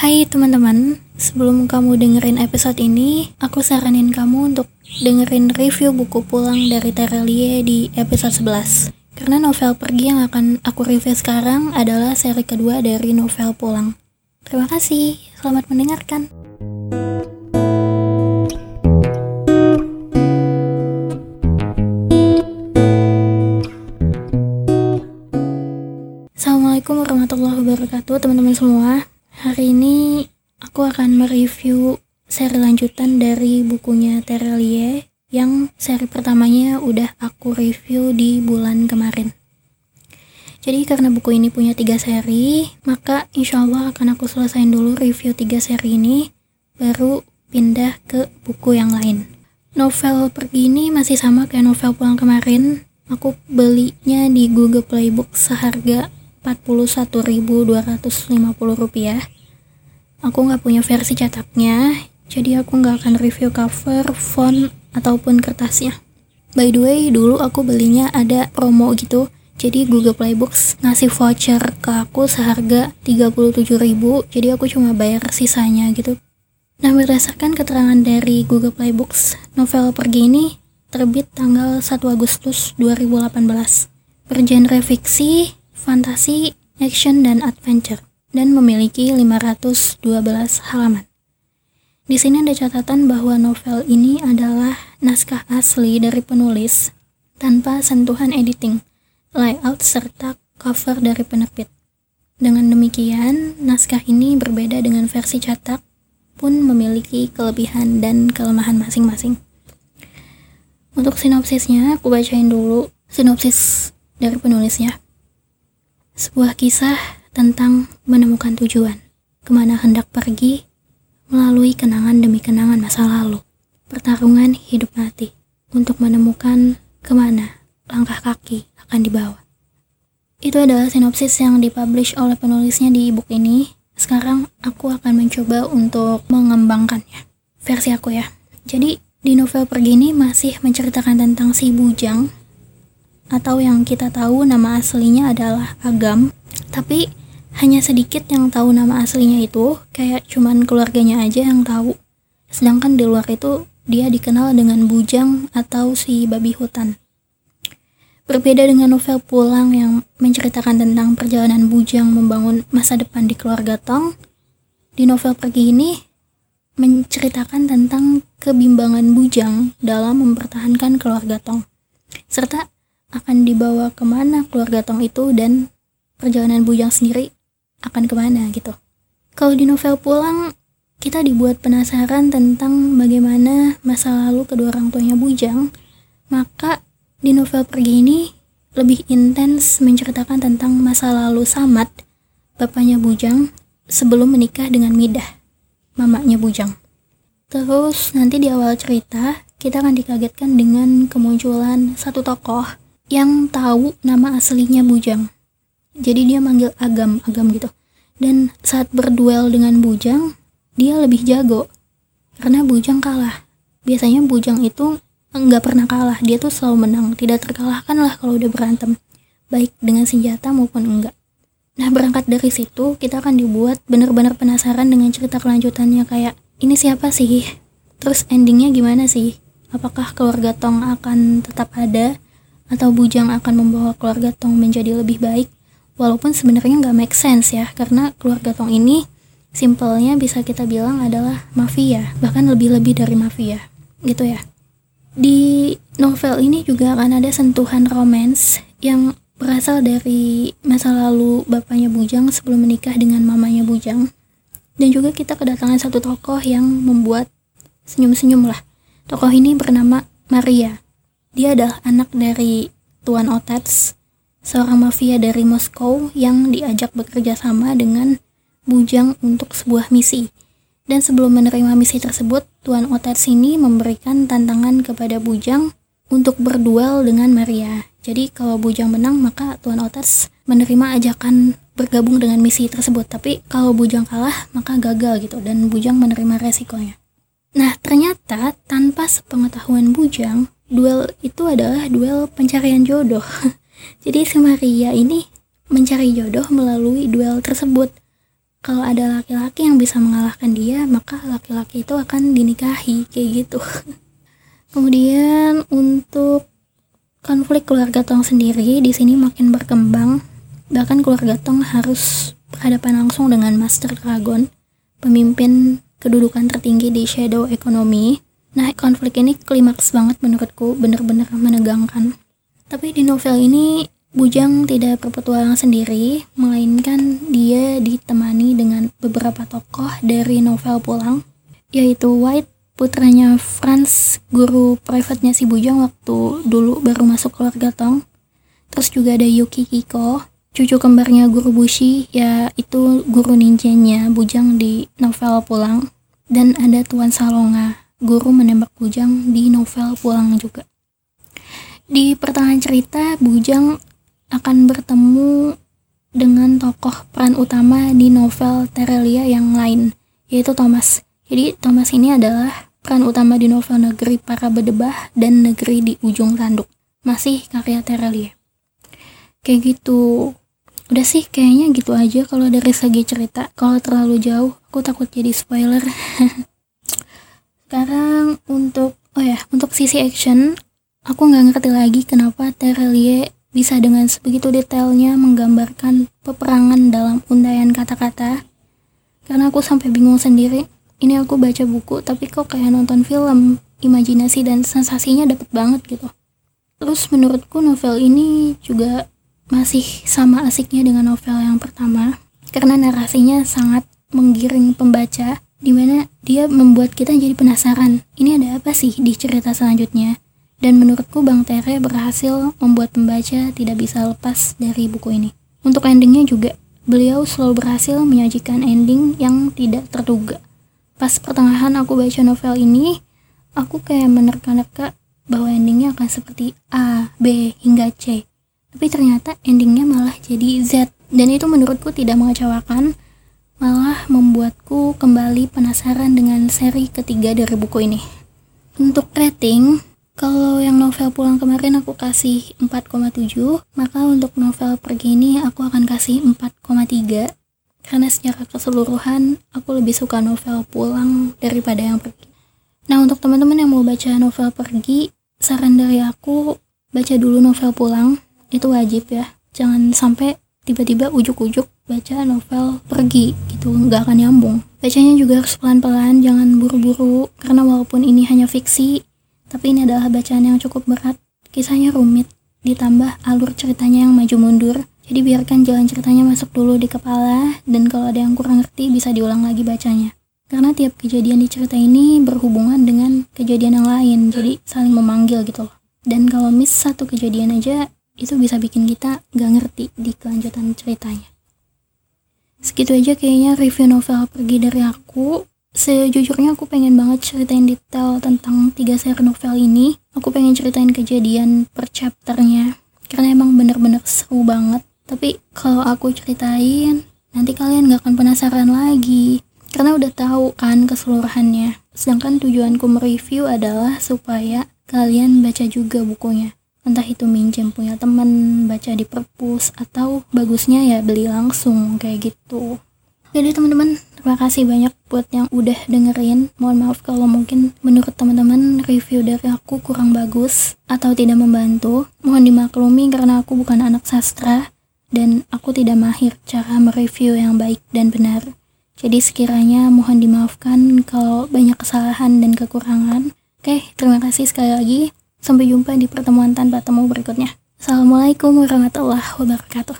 Hai teman-teman, sebelum kamu dengerin episode ini, aku saranin kamu untuk dengerin review buku pulang dari Terelie di episode 11. Karena novel pergi yang akan aku review sekarang adalah seri kedua dari novel pulang. Terima kasih, selamat mendengarkan. Yang seri pertamanya udah aku review di bulan kemarin. Jadi karena buku ini punya tiga seri, maka insya Allah akan aku selesaiin dulu review tiga seri ini, baru pindah ke buku yang lain. Novel pergi ini masih sama kayak novel pulang kemarin, aku belinya di Google Playbook seharga Rp41.250 aku nggak punya versi cetaknya jadi aku nggak akan review cover, font, ataupun kertasnya. By the way dulu aku belinya ada promo gitu. Jadi Google Playbooks ngasih voucher ke aku seharga 37.000 jadi aku cuma bayar sisanya gitu. Nah berdasarkan keterangan dari Google Playbooks novel pergi ini terbit tanggal 1 Agustus 2018 bergenre fiksi fantasi, action, dan adventure, dan memiliki 512 halaman. Di sini ada catatan bahwa novel ini adalah naskah asli dari penulis tanpa sentuhan editing, layout, serta cover dari penerbit. Dengan demikian, naskah ini berbeda dengan versi cetak pun memiliki kelebihan dan kelemahan masing-masing. Untuk sinopsisnya, aku bacain dulu sinopsis dari penulisnya. Sebuah kisah tentang menemukan tujuan, ke mana hendak pergi, melalui kenangan demi kenangan masa lalu. Pertarungan hidup mati untuk menemukan ke mana langkah kaki akan dibawa. Itu adalah sinopsis yang dipublish oleh penulisnya di ebook ini. Sekarang aku akan mencoba untuk mengembangkannya. Versi aku ya. Jadi di novel pergi ini masih menceritakan tentang si Bujang atau yang kita tahu nama aslinya adalah Agam tapi hanya sedikit yang tahu nama aslinya itu kayak cuman keluarganya aja yang tahu. Sedangkan di luar itu dia dikenal dengan Bujang atau si babi hutan. Berbeda dengan novel Pulang yang menceritakan tentang perjalanan Bujang membangun masa depan di keluarga Tong di novel Pergi ini menceritakan tentang kebimbangan Bujang dalam mempertahankan keluarga Tong serta akan dibawa ke mana keluarga Tong itu dan perjalanan Bujang sendiri akan ke mana gitu. Kalau di novel pulang, kita dibuat penasaran tentang bagaimana masa lalu kedua orang tuanya Bujang, maka di novel pergi ini lebih intens menceritakan tentang masa lalu Samat, bapaknya Bujang, sebelum menikah dengan Midah, mamanya Bujang. Terus nanti di awal cerita, kita akan dikagetkan dengan kemunculan satu tokoh yang tahu nama aslinya Bujang. Jadi dia manggil Agam, Agam gitu. Dan saat berduel dengan Bujang, dia lebih jago. Karena Bujang kalah. Biasanya Bujang itu nggak pernah kalah, dia tuh selalu menang, tidak terkalahkan lah kalau udah berantem. Baik dengan senjata maupun enggak. Nah berangkat dari situ, kita akan dibuat benar-benar penasaran dengan cerita kelanjutannya kayak, ini siapa sih? Terus endingnya gimana sih? Apakah keluarga Tong akan tetap ada? atau Bujang akan membawa keluarga Tong menjadi lebih baik walaupun sebenarnya nggak make sense ya karena keluarga Tong ini simpelnya bisa kita bilang adalah mafia bahkan lebih-lebih dari mafia gitu ya. Di novel ini juga akan ada sentuhan romance yang berasal dari masa lalu bapaknya Bujang sebelum menikah dengan mamanya Bujang. Dan juga kita kedatangan satu tokoh yang membuat senyum-senyum lah. Tokoh ini bernama Maria. Dia adalah anak dari Tuan Otats, seorang mafia dari Moskow yang diajak bekerja sama dengan Bujang untuk sebuah misi. Dan sebelum menerima misi tersebut, Tuan Otats ini memberikan tantangan kepada Bujang untuk berduel dengan Maria. Jadi kalau Bujang menang, maka Tuan Otats menerima ajakan bergabung dengan misi tersebut. Tapi kalau Bujang kalah, maka gagal gitu dan Bujang menerima resikonya. Nah, ternyata tanpa sepengetahuan Bujang, duel itu adalah duel pencarian jodoh. Jadi si Maria ini mencari jodoh melalui duel tersebut. kalau ada laki-laki yang bisa mengalahkan dia maka laki-laki itu akan dinikahi kayak gitu. Kemudian untuk konflik keluarga Tong sendiri di sini makin berkembang. Bahkan keluarga Tong harus berhadapan langsung dengan Master Dragon pemimpin kedudukan tertinggi di shadow economy. Nah konflik ini klimaks banget menurutku bener-bener menegangkan tapi di novel ini Bujang tidak berpetualang sendiri, melainkan dia ditemani dengan beberapa tokoh dari novel pulang, yaitu White, putranya Franz, guru private-nya si Bujang waktu dulu baru masuk keluarga Tong. Terus juga ada Yuki Kiko, cucu kembarnya guru Bushi, ya itu guru ninjanya Bujang di novel pulang. Dan ada Tuan Salonga, guru menembak Bujang di novel pulang juga. Di pertengahan cerita, Bujang akan bertemu dengan tokoh peran utama di novel Terelia yang lain, yaitu Thomas. Jadi Thomas ini adalah peran utama di novel Negeri Para Bedebah dan Negeri di Ujung Tanduk. Masih karya Terelia. Kayak gitu. Udah sih kayaknya gitu aja kalau dari segi cerita. Kalau terlalu jauh, aku takut jadi spoiler. Sekarang untuk oh ya, untuk sisi action, aku nggak ngerti lagi kenapa Terelie bisa dengan sebegitu detailnya menggambarkan peperangan dalam undayan kata-kata. Karena aku sampai bingung sendiri. Ini aku baca buku, tapi kok kayak nonton film. Imajinasi dan sensasinya dapet banget gitu. Terus menurutku novel ini juga masih sama asiknya dengan novel yang pertama. Karena narasinya sangat menggiring pembaca, di mana dia membuat kita jadi penasaran. Ini ada apa sih di cerita selanjutnya? Dan menurutku Bang Tere berhasil membuat pembaca tidak bisa lepas dari buku ini. Untuk endingnya juga, beliau selalu berhasil menyajikan ending yang tidak terduga. Pas pertengahan aku baca novel ini, aku kayak menerka-nerka bahwa endingnya akan seperti A, B, hingga C. Tapi ternyata endingnya malah jadi Z. Dan itu menurutku tidak mengecewakan, malah membuatku kembali penasaran dengan seri ketiga dari buku ini. Untuk rating, kalau yang novel pulang kemarin aku kasih 4,7, maka untuk novel pergi ini aku akan kasih 4,3 karena secara keseluruhan aku lebih suka novel pulang daripada yang pergi. Nah untuk teman-teman yang mau baca novel pergi, saran dari aku baca dulu novel pulang, itu wajib ya. Jangan sampai tiba-tiba ujuk-ujuk baca novel pergi gitu, nggak akan nyambung. Bacanya juga harus pelan-pelan, jangan buru-buru, karena walaupun ini hanya fiksi, tapi ini adalah bacaan yang cukup berat. Kisahnya rumit, ditambah alur ceritanya yang maju mundur. Jadi biarkan jalan ceritanya masuk dulu di kepala, dan kalau ada yang kurang ngerti bisa diulang lagi bacanya. Karena tiap kejadian di cerita ini berhubungan dengan kejadian yang lain, jadi saling memanggil gitu loh. Dan kalau miss satu kejadian aja, itu bisa bikin kita gak ngerti di kelanjutan ceritanya. Segitu aja kayaknya review novel pergi dari aku sejujurnya aku pengen banget ceritain detail tentang tiga seri novel ini. Aku pengen ceritain kejadian per chapternya. Karena emang bener-bener seru banget. Tapi kalau aku ceritain nanti kalian gak akan penasaran lagi. Karena udah tahu kan keseluruhannya. Sedangkan tujuanku mereview adalah supaya kalian baca juga bukunya. Entah itu minjem punya temen baca di perpus atau bagusnya ya beli langsung kayak gitu. Jadi teman-teman terima kasih banyak buat yang udah dengerin. Mohon maaf kalau mungkin menurut teman-teman review dari aku kurang bagus atau tidak membantu. Mohon dimaklumi karena aku bukan anak sastra dan aku tidak mahir cara mereview yang baik dan benar. Jadi sekiranya mohon dimaafkan kalau banyak kesalahan dan kekurangan. Oke terima kasih sekali lagi. Sampai jumpa di pertemuan tanpa temu berikutnya. Assalamualaikum warahmatullahi wabarakatuh